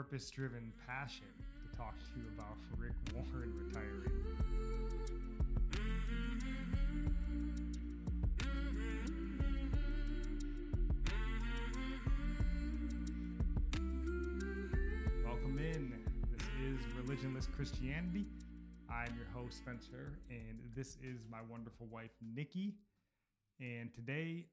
Purpose driven passion to talk to you about Rick Warren retiring. Welcome in. This is Religionless Christianity. I'm your host, Spencer, and this is my wonderful wife, Nikki. And today,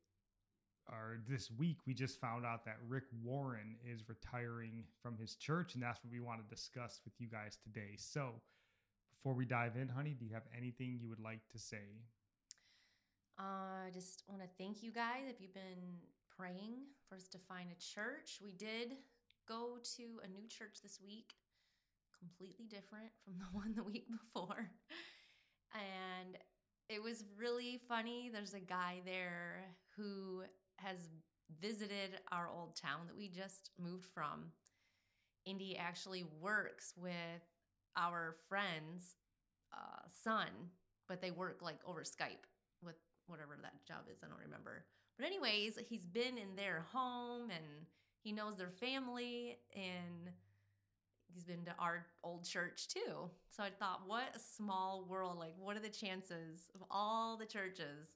or this week, we just found out that Rick Warren is retiring from his church, and that's what we want to discuss with you guys today. So, before we dive in, honey, do you have anything you would like to say? Uh, I just want to thank you guys if you've been praying for us to find a church. We did go to a new church this week, completely different from the one the week before. And it was really funny. There's a guy there who has visited our old town that we just moved from. He actually works with our friend's uh, son, but they work like over Skype with whatever that job is. I don't remember. But, anyways, he's been in their home and he knows their family and he's been to our old church too. So I thought, what a small world. Like, what are the chances of all the churches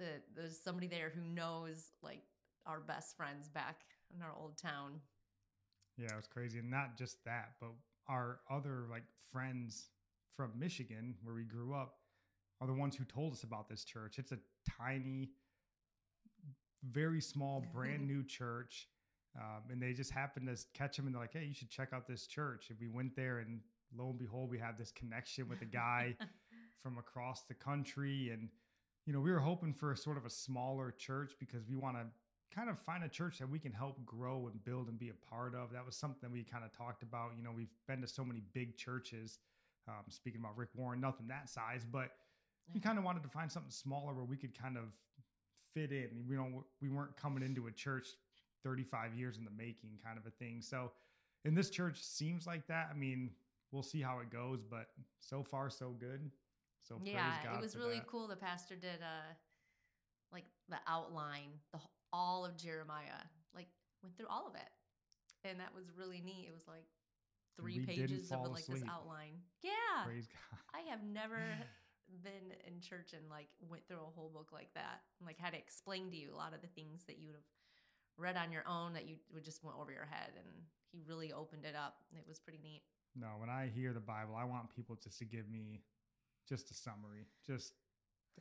that there's somebody there who knows like our best friends back in our old town? Yeah, it was crazy. And not just that, but our other like friends from Michigan, where we grew up, are the ones who told us about this church. It's a tiny, very small, brand new church. Um, and they just happened to catch him and they're like, hey, you should check out this church. And we went there and lo and behold, we have this connection with a guy from across the country. And, you know, we were hoping for a sort of a smaller church because we want to kind of find a church that we can help grow and build and be a part of. That was something we kind of talked about. You know, we've been to so many big churches. Um, speaking about Rick Warren, nothing that size, but we kind of wanted to find something smaller where we could kind of fit in. You know, we weren't coming into a church 35 years in the making kind of a thing. So, and this church seems like that. I mean, we'll see how it goes, but so far so good. So praise yeah, it was really that. cool. The pastor did uh like the outline, the all of Jeremiah, like went through all of it, and that was really neat. It was like three we pages of like this outline. Yeah, Praise God. I have never been in church and like went through a whole book like that, and like had to explain to you a lot of the things that you would have read on your own that you would just went over your head, and he really opened it up. It was pretty neat. No, when I hear the Bible, I want people just to give me just a summary. Just,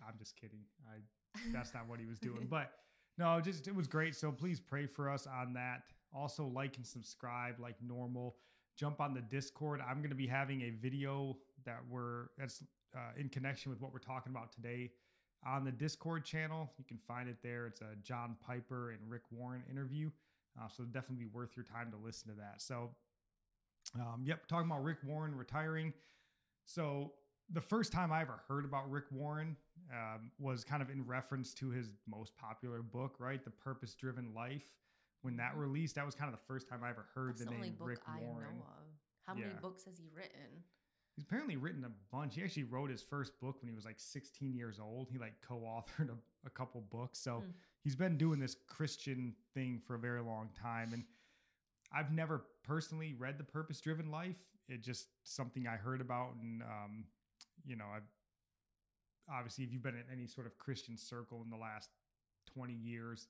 I'm just kidding. I that's not what he was doing, but no, just it was great. So please pray for us on that. Also, like and subscribe like normal. Jump on the Discord. I'm going to be having a video that we're that's uh, in connection with what we're talking about today on the Discord channel. You can find it there. It's a John Piper and Rick Warren interview. Uh, so it'll definitely be worth your time to listen to that. So, um, yep, talking about Rick Warren retiring. So the first time I ever heard about Rick Warren um, was kind of in reference to his most popular book, right? The Purpose Driven Life, when that Mhm. released, that was kind of the first time I ever heard That's the the name Rick I Warren. How many books has he written? He's apparently written a bunch. He actually wrote his first book when he was like 16 years old. He like co-authored a, a couple books. So Hmm. he's been doing this Christian thing for a very long time. And I've never personally read The Purpose Driven Life. It just something I heard about. And, um, you know, I've obviously, if you've been in any sort of Christian circle in the last 20 years,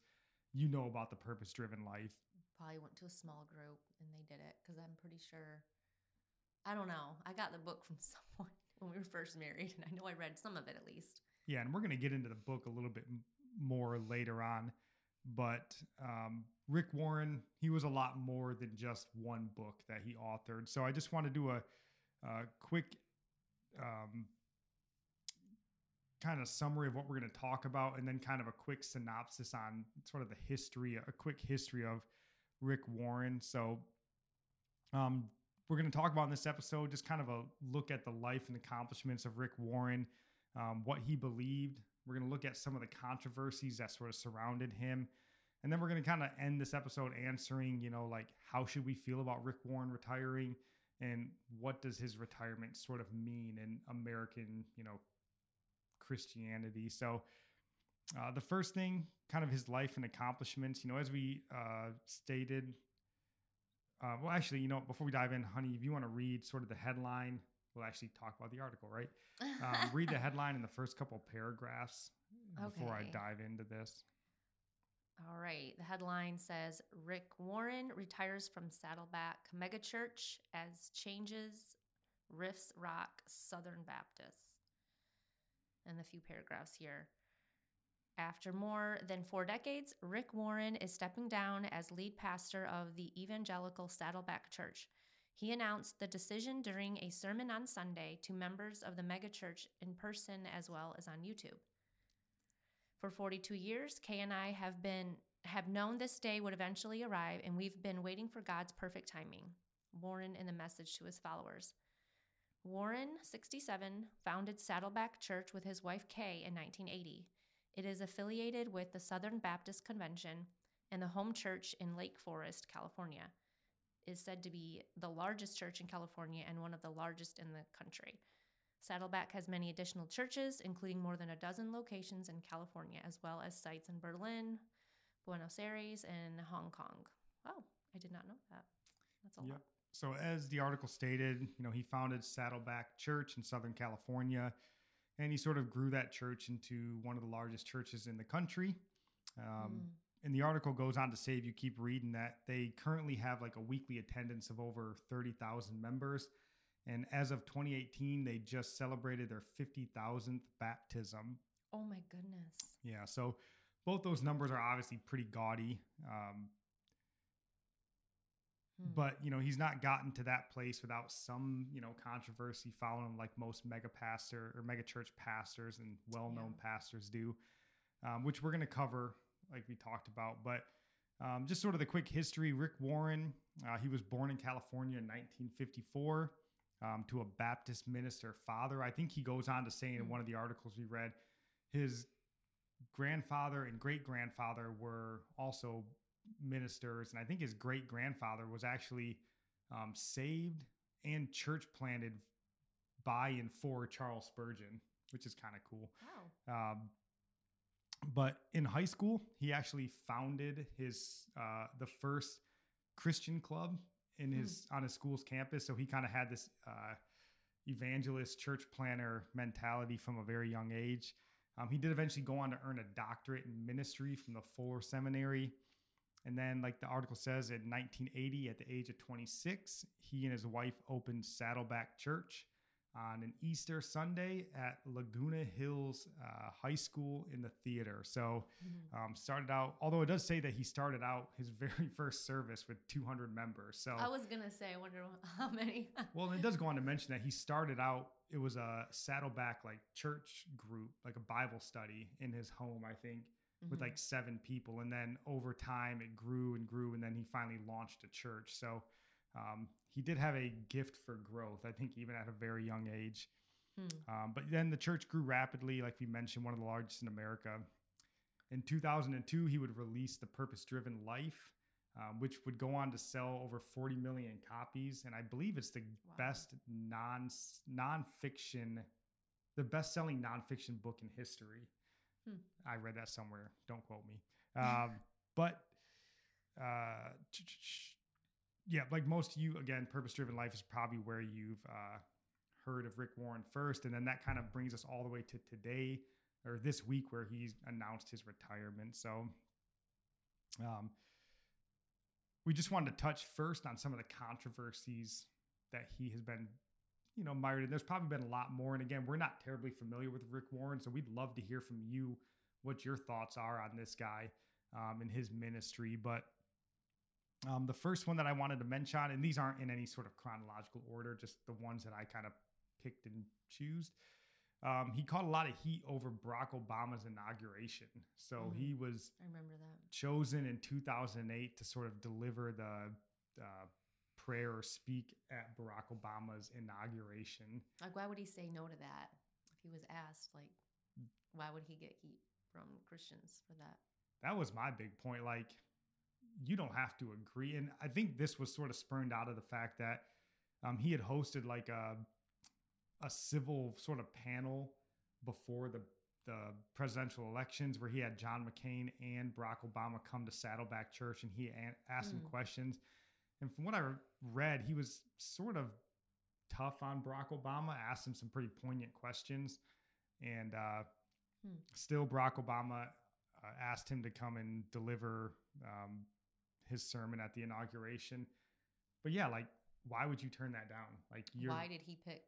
you know about The Purpose Driven Life. Probably went to a small group and they did it because I'm pretty sure. I don't know. I got the book from someone when we were first married, and I know I read some of it at least. Yeah, and we're going to get into the book a little bit more later on. But um, Rick Warren, he was a lot more than just one book that he authored. So I just want to do a, a quick um, kind of summary of what we're going to talk about, and then kind of a quick synopsis on sort of the history, a quick history of Rick Warren. So um, we're going to talk about in this episode just kind of a look at the life and accomplishments of Rick Warren, um, what he believed. We're going to look at some of the controversies that sort of surrounded him. And then we're going to kind of end this episode answering, you know, like how should we feel about Rick Warren retiring and what does his retirement sort of mean in American, you know, Christianity. So, uh, the first thing, kind of his life and accomplishments, you know, as we uh, stated, uh, well, actually, you know, before we dive in, honey, if you want to read sort of the headline, we'll actually talk about the article, right? Um, read the headline in the first couple paragraphs before I dive into this. All right. The headline says Rick Warren retires from Saddleback Megachurch as changes riffs rock Southern Baptist. And a few paragraphs here. After more than four decades, Rick Warren is stepping down as lead pastor of the Evangelical Saddleback Church. He announced the decision during a sermon on Sunday to members of the megachurch in person as well as on YouTube. For 42 years, Kay and I have been have known this day would eventually arrive and we've been waiting for God's perfect timing. Warren in the message to his followers. Warren, 67, founded Saddleback Church with his wife Kay in 1980. It is affiliated with the Southern Baptist Convention and the home church in Lake Forest, California. Is said to be the largest church in California and one of the largest in the country. Saddleback has many additional churches, including more than a dozen locations in California, as well as sites in Berlin, Buenos Aires, and Hong Kong. Oh, I did not know that. That's a Yep. lot. So, as the article stated, you know, he founded Saddleback Church in Southern California, and he sort of grew that church into one of the largest churches in the country. Um, Mm. And the article goes on to say, if you keep reading that, they currently have like a weekly attendance of over 30,000 members. And as of 2018, they just celebrated their 50,000th baptism. Oh my goodness. Yeah, so both those numbers are obviously pretty gaudy. Um, Hmm. but you know he's not gotten to that place without some you know controversy following him like most mega pastor or mega church pastors and well-known Yeah. pastors do um, which we're going to cover like we talked about but um, just sort of the quick history rick warren uh, he was born in california in 1954 um, to a baptist minister father i think he goes on to say in Hmm. one of the articles we read his grandfather and great grandfather were also ministers, and I think his great grandfather was actually um, saved and church planted by and for Charles Spurgeon, which is kind of cool. Wow. Um, but in high school, he actually founded his uh, the first Christian club in his on his school's campus. So he kind of had this uh, evangelist church planner mentality from a very young age. Um, he did eventually go on to earn a doctorate in ministry from the Fuller Seminary. And then, like the article says, in 1980, at the age of 26, he and his wife opened Saddleback Church on an Easter Sunday at Laguna Hills uh, High School in the theater. So, Mhm. um, started out, although it does say that he started out his very first service with 200 members. So, I was gonna say, I wonder how many. well, it does go on to mention that he started out, it was a Saddleback like church group, like a Bible study in his home, I think with Mhm. like seven people and then over time it grew and grew and then he finally launched a church so um, he did have a gift for growth i think even at a very young age Hmm. um, but then the church grew rapidly like we mentioned one of the largest in america in 2002 he would release the purpose driven life um, which would go on to sell over 40 million copies. And I believe it's the Wow. best non nonfiction, the best selling nonfiction book in history. Hmm. I read that somewhere. Don't quote me. Um, but uh, yeah, like most of you, again, purpose driven life is probably where you've uh, heard of Rick Warren first. And then that kind of brings us all the way to today or this week where he's announced his retirement. So, um, we just wanted to touch first on some of the controversies that he has been, you know, mired in. There's probably been a lot more. And again, we're not terribly familiar with Rick Warren, so we'd love to hear from you what your thoughts are on this guy um, and his ministry. But um, the first one that I wanted to mention, and these aren't in any sort of chronological order, just the ones that I kind of picked and choose. Um, he caught a lot of heat over Barack Obama's inauguration. So Mhm. he was I remember that. chosen in 2008 to sort of deliver the uh, prayer or speak at Barack Obama's inauguration. Like, why would he say no to that if he was asked? Like, why would he get heat from Christians for that? That was my big point. Like, you don't have to agree. And I think this was sort of spurned out of the fact that um, he had hosted like a a civil sort of panel before the the presidential elections where he had John McCain and Barack Obama come to Saddleback Church and he a- asked him Mm. questions. And from what I read, he was sort of tough on Barack Obama, asked him some pretty poignant questions. And uh, Hmm. still, Barack Obama uh, asked him to come and deliver um, his sermon at the inauguration. But yeah, like, why would you turn that down? Like, you're Why did he pick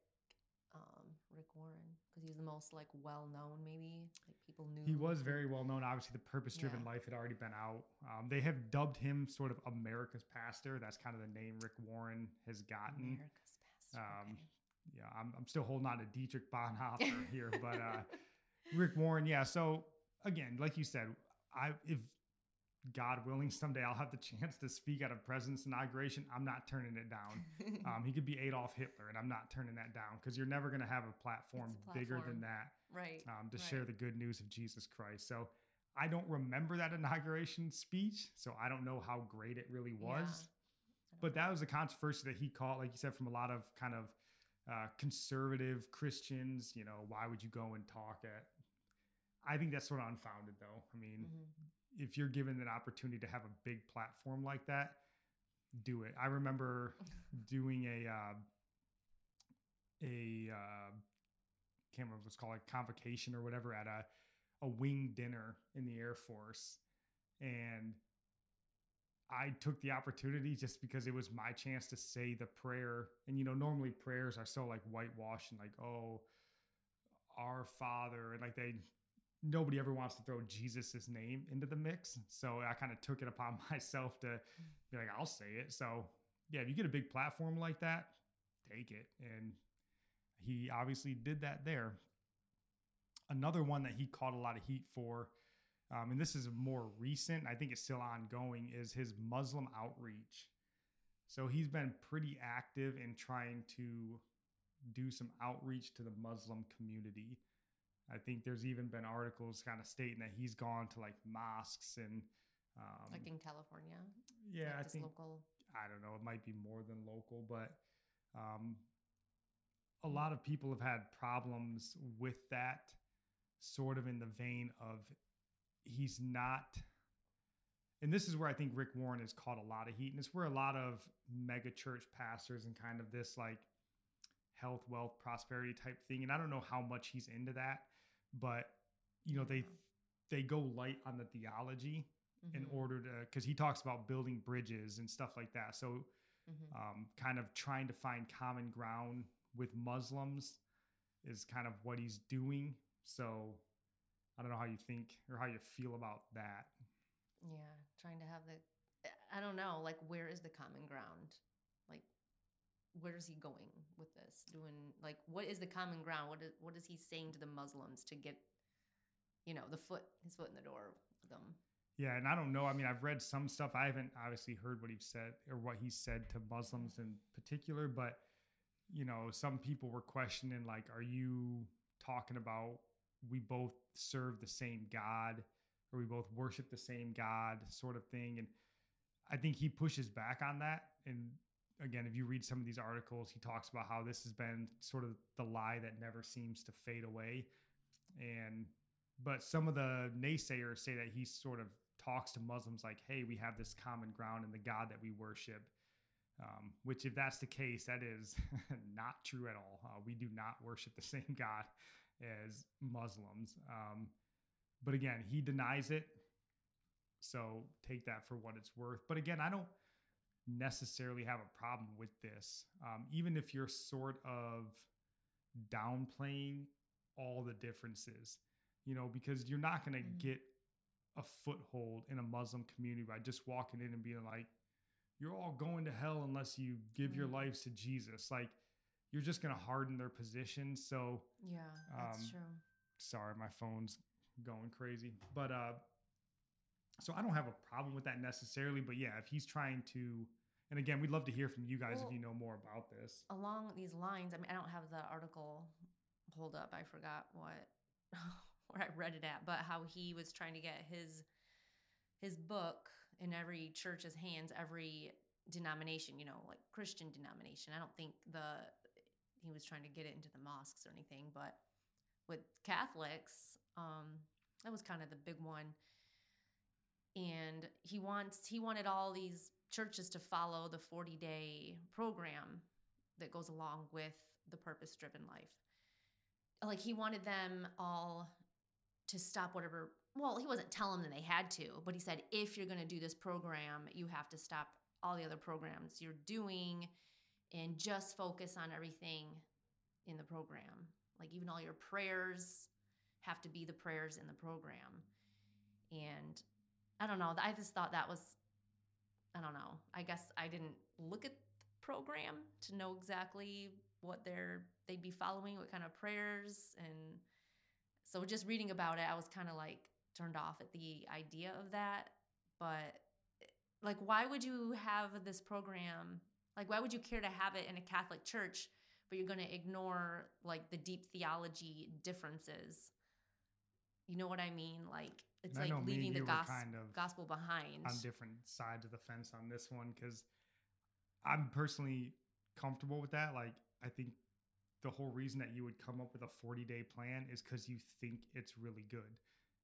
um, Rick Warren? Because he was the most like well known, maybe like people knew. He was very well known. Obviously, the purpose driven Yeah. life had already been out. Um, they have dubbed him sort of America's pastor. That's kind of the name Rick Warren has gotten. America's pastor. Um, okay. Yeah, I'm, I'm still holding on to Dietrich Bonhoeffer here, but uh, Rick Warren, yeah. So again, like you said, I if God willing, someday I'll have the chance to speak at a president's inauguration. I'm not turning it down. Um, he could be Adolf Hitler, and I'm not turning that down because you're never going to have a platform, a bigger than that right. um, to right. share the good news of Jesus Christ. So I don't remember that inauguration speech, so I don't know how great it really was. Don't But that was a controversy that he caught, like you said, from a lot of kind of uh, conservative Christians. You know, why would you go and talk at? I think that's sort of unfounded, though. I mean, Mhm. If you're given an opportunity to have a big platform like that, do it. I remember doing a uh, a uh, can't remember what it's called, a convocation or whatever at a a wing dinner in the Air Force, and I took the opportunity just because it was my chance to say the prayer. And you know, normally prayers are so like whitewashed and like, oh, our Father, and like they nobody ever wants to throw Jesus's name into the mix. So I kind of took it upon myself to be like, I'll say it. So yeah, if you get a big platform like that, take it. And he obviously did that there. Another one that he caught a lot of heat for, um, and this is more recent, I think it's still ongoing, is his Muslim outreach. So he's been pretty active in trying to do some outreach to the Muslim community. I think there's even been articles kind of stating that he's gone to like mosques and um, like in California. yeah, like I think local. I don't know, it might be more than local, but um, a lot of people have had problems with that, sort of in the vein of he's not. And this is where I think Rick Warren has caught a lot of heat, and it's where a lot of mega church pastors and kind of this like health, wealth, prosperity type thing. And I don't know how much he's into that, but you know they they go light on the theology in Mhm, order to because he talks about building bridges and stuff like that so mhm. um, kind of trying to find common ground with muslims is kind of what he's doing so i don't know how you think or how you feel about that Yeah, trying to have the. I don't know. Like, where is the common ground? Where is he going with this? Doing like, what is the common ground? What is what is he saying to the Muslims to get, you know, the foot his foot in the door with them? yeah and i don't know i mean i've read some stuff i haven't obviously heard what he said or what he said to muslims in particular but you know some people were questioning like are you talking about we both serve the same god or we both worship the same god sort of thing and I think he pushes back on that. And again, if you read some of these articles, he talks about how this has been sort of the lie that never seems to fade away. And but some of the naysayers say that he sort of talks to Muslims like, "Hey, we have this common ground in the God that we worship." Um, which, if that's the case, that is not true at all. Uh, we do not worship the same God as Muslims. Um, but again, he denies it. So take that for what it's worth. But again, I don't necessarily have a problem with this. Um, even if you're sort of downplaying all the differences, you know, because you're not going to mm-hmm. get a foothold in a Muslim community by just walking in and being like, you're all going to hell unless you give mm-hmm. your lives to Jesus. Like, you're just going to harden their position. So, yeah, that's um, true. Sorry, my phone's going crazy. But, uh, so I don't have a problem with that necessarily, but yeah, if he's trying to, and again, we'd love to hear from you guys well, if you know more about this. Along these lines, I mean, I don't have the article pulled up. I forgot what where I read it at, but how he was trying to get his his book in every church's hands, every denomination, you know, like Christian denomination. I don't think the he was trying to get it into the mosques or anything, but with Catholics, um, that was kind of the big one and he wants he wanted all these churches to follow the 40 day program that goes along with the purpose driven life like he wanted them all to stop whatever well he wasn't telling them they had to but he said if you're going to do this program you have to stop all the other programs you're doing and just focus on everything in the program like even all your prayers have to be the prayers in the program and I don't know. I just thought that was, I don't know. I guess I didn't look at the program to know exactly what they're they'd be following, what kind of prayers, and so just reading about it, I was kind of like turned off at the idea of that. But like, why would you have this program? Like, why would you care to have it in a Catholic church, but you're going to ignore like the deep theology differences? You know what I mean? Like, it's and like leaving the gospel kind of gospel behind on different sides of the fence on this one because I'm personally comfortable with that. Like, I think the whole reason that you would come up with a 40 day plan is because you think it's really good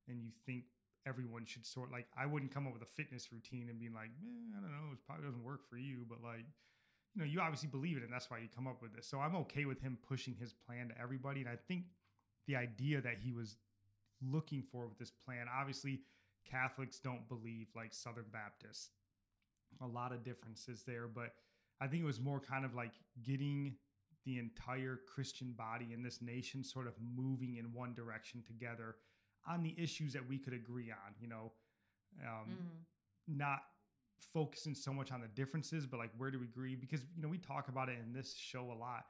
and you think everyone should sort like I wouldn't come up with a fitness routine and being like, man, I don't know, it probably doesn't work for you, but like, you know, you obviously believe it and that's why you come up with this. So I'm okay with him pushing his plan to everybody. And I think the idea that he was looking for with this plan. Obviously, Catholics don't believe like Southern Baptists. A lot of differences there, but I think it was more kind of like getting the entire Christian body in this nation sort of moving in one direction together on the issues that we could agree on, you know, um, mm-hmm. not focusing so much on the differences, but like where do we agree? Because, you know, we talk about it in this show a lot.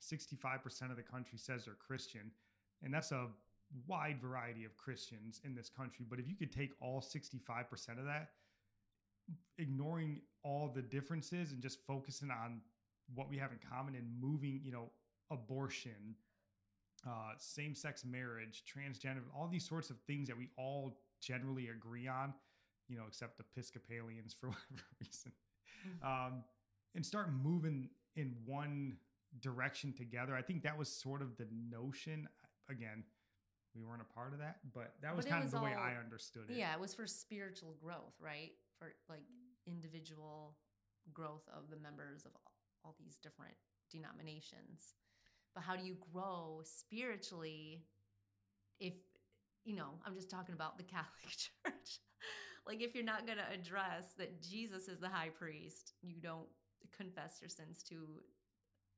65% of the country says they're Christian, and that's a wide variety of Christians in this country. But if you could take all 65% of that, ignoring all the differences and just focusing on what we have in common and moving, you know, abortion, uh, same sex marriage, transgender, all these sorts of things that we all generally agree on, you know, except Episcopalians for whatever reason, mm-hmm. um, and start moving in one direction together. I think that was sort of the notion. Again, we weren't a part of that, but that was but kind was of the all, way I understood it. Yeah, it was for spiritual growth, right? For like individual growth of the members of all, all these different denominations. But how do you grow spiritually if you know, I'm just talking about the Catholic Church. like if you're not going to address that Jesus is the high priest, you don't confess your sins to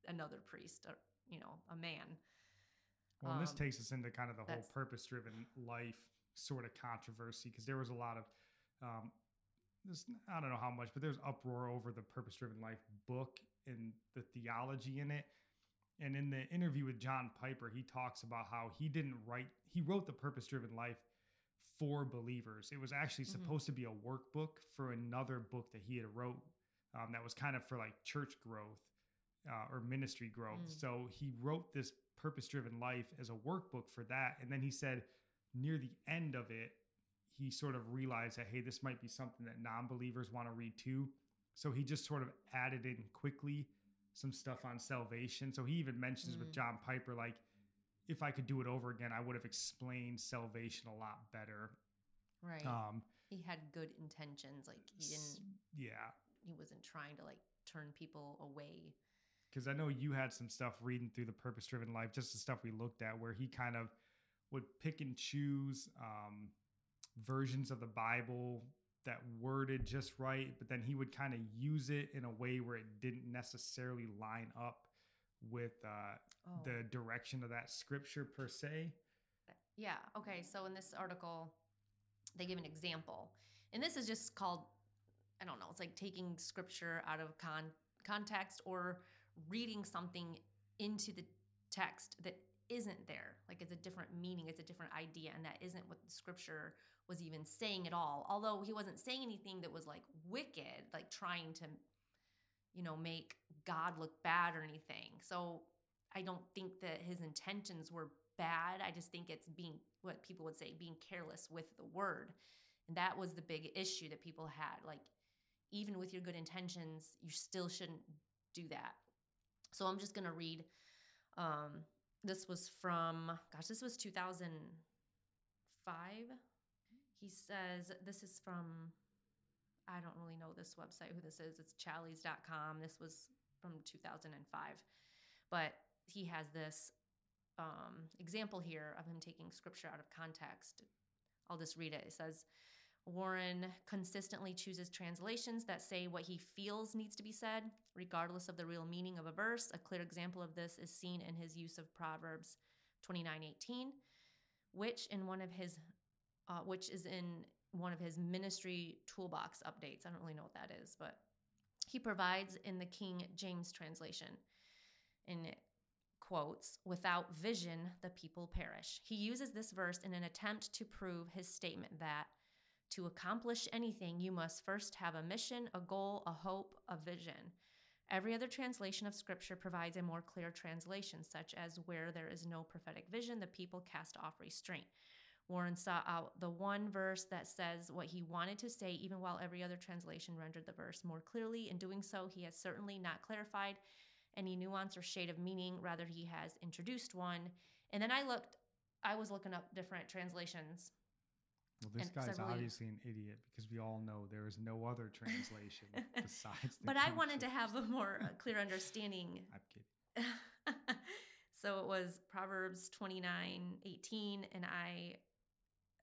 another priest or, you know, a man. Well, um, this takes us into kind of the whole purpose driven life sort of controversy because there was a lot of, um, this, I don't know how much, but there's uproar over the purpose driven life book and the theology in it. And in the interview with John Piper, he talks about how he didn't write, he wrote the purpose driven life for believers. It was actually mm-hmm. supposed to be a workbook for another book that he had wrote um, that was kind of for like church growth uh, or ministry growth. Mm. So he wrote this purpose driven life as a workbook for that. And then he said near the end of it, he sort of realized that hey, this might be something that non-believers want to read too. So he just sort of added in quickly some stuff on salvation. So he even mentions with Mm. John Piper like if I could do it over again, I would have explained salvation a lot better. Right. Um, he had good intentions. Like he didn't. yeah, He wasn't trying to like turn people away. Because I know you had some stuff reading through the purpose driven life, just the stuff we looked at, where he kind of would pick and choose um, versions of the Bible that worded just right, but then he would kind of use it in a way where it didn't necessarily line up with uh, Oh. the direction of that scripture per se. Yeah. Okay. So in this article, they give an example, and this is just called, I don't know, it's like taking scripture out of con- context or reading something into the text that isn't there. Like it's a different meaning, it's a different idea, and that isn't what the scripture was even saying at all. Although he wasn't saying anything that was like wicked, like trying to, you know, make God look bad or anything. So I don't think that his intentions were bad. I just think it's being what people would say being careless with the word. And that was the big issue that people had. Like even with your good intentions, you still shouldn't do that. So I'm just going to read um this was from gosh, this was 2005. He says this is from I don't really know this website who this is. It's challies.com. This was from 2005. But he has this um, example here of him taking scripture out of context. I'll just read it. It says, Warren consistently chooses translations that say what he feels needs to be said, regardless of the real meaning of a verse. A clear example of this is seen in his use of Proverbs 29:18, which in one of his uh, which is in one of his ministry toolbox updates. I don't really know what that is, but he provides in the King James translation. It quotes, without vision, the people perish. He uses this verse in an attempt to prove his statement that to accomplish anything, you must first have a mission, a goal, a hope, a vision. Every other translation of scripture provides a more clear translation, such as where there is no prophetic vision, the people cast off restraint. Warren sought out the one verse that says what he wanted to say, even while every other translation rendered the verse more clearly. In doing so, he has certainly not clarified any nuance or shade of meaning. Rather, he has introduced one. And then I looked, I was looking up different translations. Well, this And guy's really- obviously an idiot because we all know there is no other translation besides. The But I wanted to have a more uh, clear understanding I'm kidding. so it was Proverbs 29, 18, and I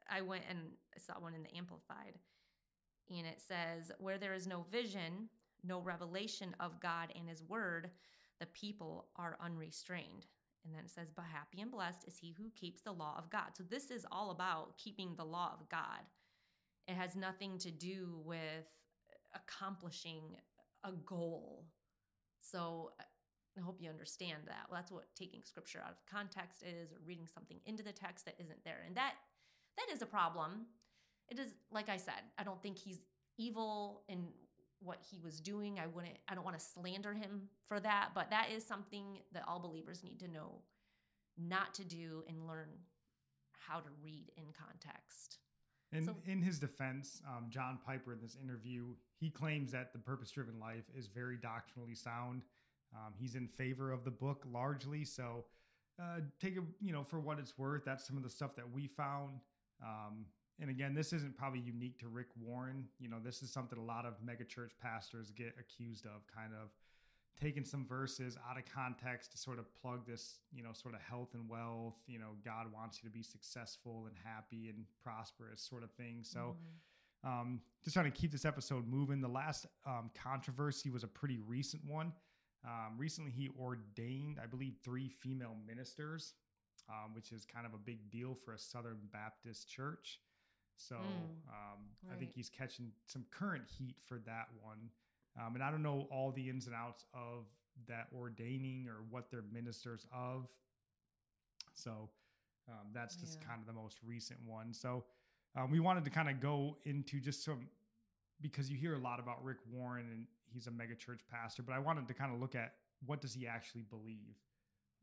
I went and I saw one in the Amplified. And it says, Where there is no vision, no revelation of God and his word, the people are unrestrained. And then it says, But happy and blessed is he who keeps the law of God. So this is all about keeping the law of God. It has nothing to do with accomplishing a goal. So I hope you understand that. Well, that's what taking scripture out of context is, or reading something into the text that isn't there. And that that is a problem. It is like I said, I don't think he's evil in what he was doing. I wouldn't I don't want to slander him for that, but that is something that all believers need to know not to do and learn how to read in context. And So- in his defense, um, John Piper in this interview, he claims that the purpose driven life is very doctrinally sound. Um, he's in favor of the book largely. So uh, take it, you know, for what it's worth. That's some of the stuff that we found. Um, and again, this isn't probably unique to Rick Warren. You know, this is something a lot of megachurch pastors get accused of, kind of taking some verses out of context to sort of plug this, you know, sort of health and wealth, you know, God wants you to be successful and happy and prosperous sort of thing. So, Mhm. um, just trying to keep this episode moving. The last um, controversy was a pretty recent one. Um, recently, he ordained, I believe, three female ministers, um, which is kind of a big deal for a Southern Baptist church. So Mm, um, I think he's catching some current heat for that one. Um, and I don't know all the ins and outs of that ordaining or what they're ministers of. So um, that's just Yeah. kind of the most recent one. So um, we wanted to kind of go into just some because you hear a lot about Rick Warren and he's a megachurch pastor, but I wanted to kind of look at what does he actually believe,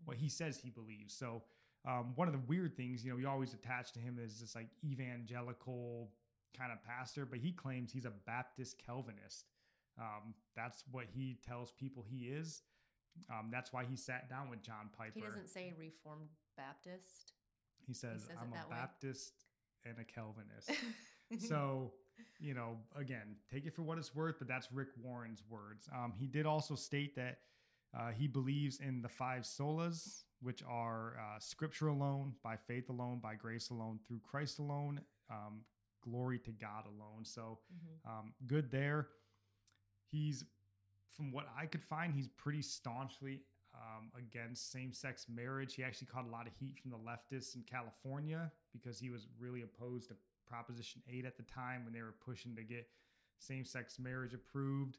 what he says he believes. So um, one of the weird things, you know, we always attach to him is this like evangelical kind of pastor, but he claims he's a Baptist Calvinist. Um, that's what he tells people he is. Um, that's why he sat down with John Piper. He doesn't say Reformed Baptist. He says, says I'm a that way." Baptist and a Calvinist. so, you know, again, take it for what it's worth, but that's Rick Warren's words. Um, he did also state that uh, he believes in the five solas, which are uh, scripture alone, by faith alone, by grace alone, through Christ alone, um, glory to God alone. So, Mhm. um, good there. He's, from what I could find, he's pretty staunchly um, against same sex marriage. He actually caught a lot of heat from the leftists in California because he was really opposed to Proposition 8 at the time when they were pushing to get same sex marriage approved.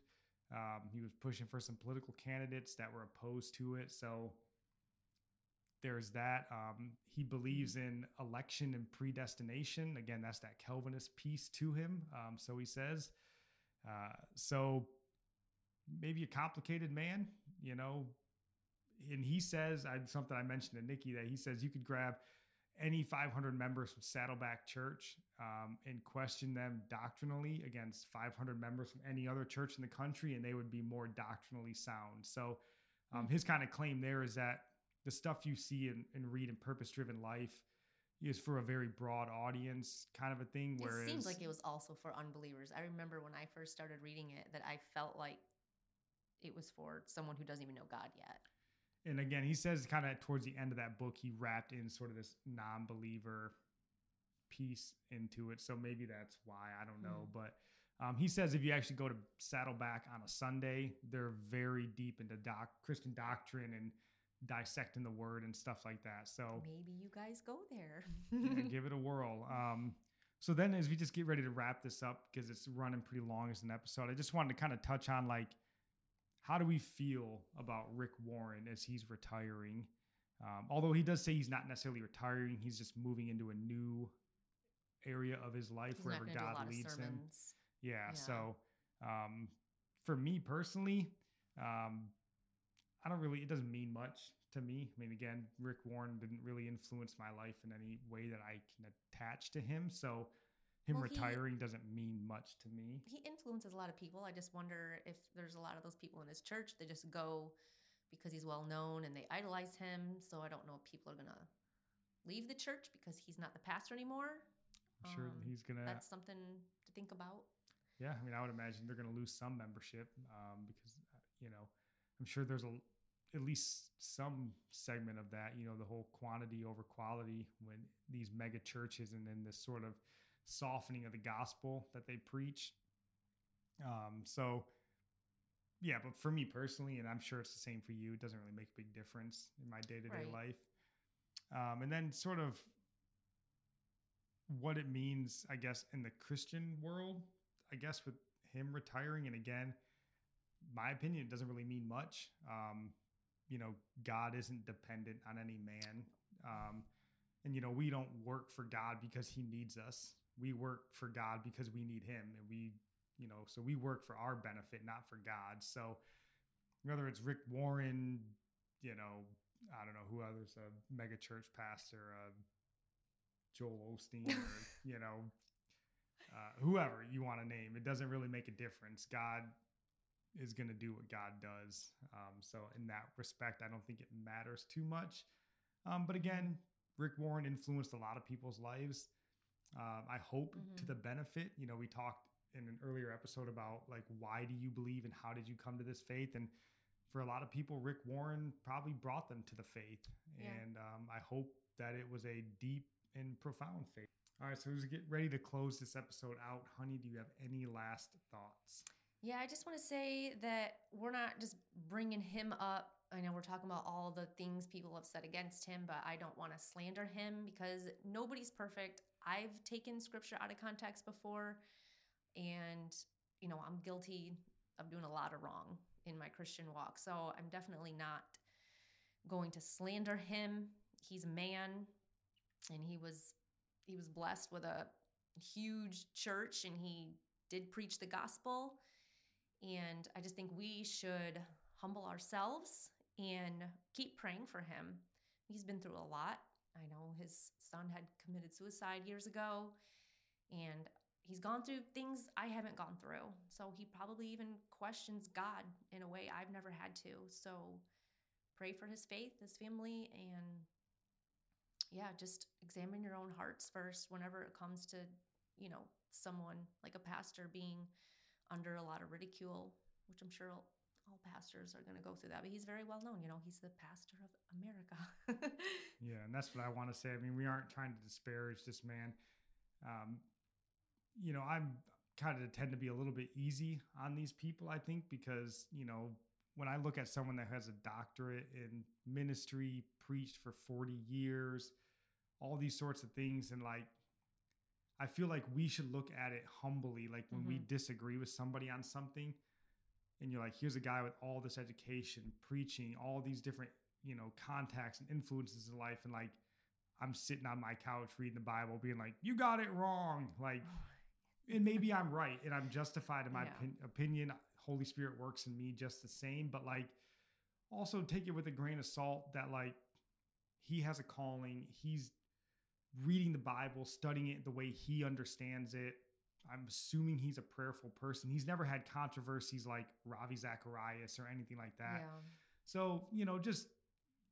Um, he was pushing for some political candidates that were opposed to it. So there's that. Um, he believes in election and predestination. Again, that's that Calvinist piece to him. Um, so he says. Uh, so maybe a complicated man, you know. And he says, I something I mentioned to Nikki that he says you could grab any 500 members from Saddleback Church um, and question them doctrinally against 500 members from any other church in the country, and they would be more doctrinally sound. So, um, his kind of claim there is that the stuff you see and, and read in Purpose Driven Life is for a very broad audience, kind of a thing. Whereas it seems like it was also for unbelievers. I remember when I first started reading it that I felt like it was for someone who doesn't even know God yet. And again, he says kind of towards the end of that book, he wrapped in sort of this non-believer piece into it. So maybe that's why I don't know. But um, he says if you actually go to Saddleback on a Sunday, they're very deep into doc Christian doctrine and dissecting the word and stuff like that. So Maybe you guys go there. yeah, give it a whirl. Um, so then, as we just get ready to wrap this up because it's running pretty long as an episode, I just wanted to kind of touch on like how do we feel about Rick Warren as he's retiring? Um, although he does say he's not necessarily retiring, he's just moving into a new area of his life He's wherever not going to do a God leads him. Yeah. Yeah. So um, for me personally, um, I don't really, it doesn't mean much to me. I mean, again, Rick Warren didn't really influence my life in any way that I can attach to him. So him Well, he- retiring doesn't mean much to me. He influences a lot of people. I just wonder if there's a lot of those people in his church that just go because he's well known and they idolize him. So I don't know if people are going to leave the church because he's not the pastor anymore. I'm sure Um, he's going to, That's something to think about. yeah, I mean, I would imagine they're going to lose some membership um, because, uh, you know, I'm sure there's a, at least some segment of that, you know, the whole quantity over quality when these mega churches and then this sort of softening of the gospel that they preach. Um, so, yeah, but for me personally, and I'm sure it's the same for you, it doesn't really make a big difference in my day to day life. Um, and then sort of what it means, I guess, in the Christian world, I guess, with him retiring. And again, my opinion, it doesn't really mean much. Um, you know, God isn't dependent on any man. Um, and, you know, we don't work for God because he needs us. We work for God because we need him. And we, you know, so we work for our benefit, not for God. So whether it's Rick Warren, you know, I don't know who others, a mega church pastor, uh, Joel Osteen, or, you know, uh, whoever you want to name, it doesn't really make a difference. God is going to do what God does. Um, so, in that respect, I don't think it matters too much. Um, but again, Rick Warren influenced a lot of people's lives. Um, I hope to Mhm. the benefit. You know, we talked in an earlier episode about like why do you believe and how did you come to this faith and for a lot of people rick warren probably brought them to the faith Yeah. and um, i hope that it was a deep and profound faith all right so as we get ready to close this episode out honey do you have any last thoughts Yeah, I just want to say that we're not just bringing him up. I know we're talking about all the things people have said against him, but I don't want to slander him because nobody's perfect. I've taken scripture out of context before, and, you know, I'm guilty of doing a lot of wrong in my Christian walk. So I'm definitely not going to slander him. He's a man, and he was he was blessed with a huge church and he did preach the gospel and I just think we should humble ourselves and keep praying for him. He's been through a lot. I know his son had committed suicide years ago. And he's gone through things I haven't gone through. So he probably even questions God in a way I've never had to. So pray for his faith, his family, and yeah, just examine your own hearts first whenever it comes to, you know, someone like a pastor being under a lot of ridicule, which I'm sure all, pastors are going to go through that. But he's very well known. You know, he's the pastor of America. yeah, and that's what I want to say. I mean, we aren't trying to disparage this man. Um, you know, I'm kind of tend to be a little bit easy on these people, I think, because, you know, when I look at someone that has a doctorate in ministry, preached for 40 years, all these sorts of things, and like, I feel like we should look at it humbly. Like when mm-hmm. we disagree with somebody on something, and you're like, here's a guy with all this education, preaching, all these different, you know, contacts and influences in life, and like, I'm sitting on my couch reading the Bible, being like, you got it wrong. Like, oh. and maybe I'm right and I'm justified in my yeah. opinion. Holy Spirit works in me just the same, but like also take it with a grain of salt that like he has a calling. He's reading the Bible, studying it the way he understands it. I'm assuming he's a prayerful person. He's never had controversies like Ravi Zacharias or anything like that. Yeah. So, you know, just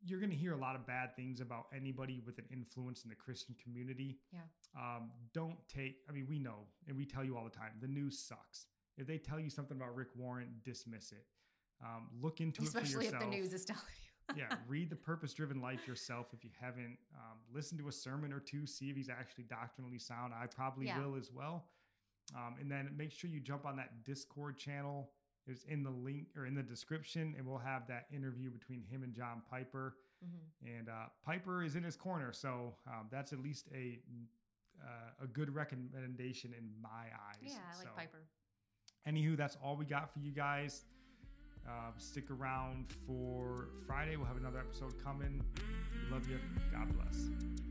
you're going to hear a lot of bad things about anybody with an influence in the Christian community. Yeah. Um, don't take, I mean, we know and we tell you all the time the news sucks. If they tell you something about Rick Warren, dismiss it. Um, look into Especially it for yourself. Especially if the news is telling you. yeah. Read the Purpose Driven Life yourself if you haven't. Um, listen to a sermon or two, see if he's actually doctrinally sound. I probably yeah. will as well. Um, and then make sure you jump on that Discord channel It's in the link or in the description, and we'll have that interview between him and John Piper. Mm-hmm. And uh, Piper is in his corner, so um, that's at least a uh, a good recommendation in my eyes. Yeah, I like so, Piper. Anywho, that's all we got for you guys. Uh, stick around for Friday. We'll have another episode coming. We love you. God bless.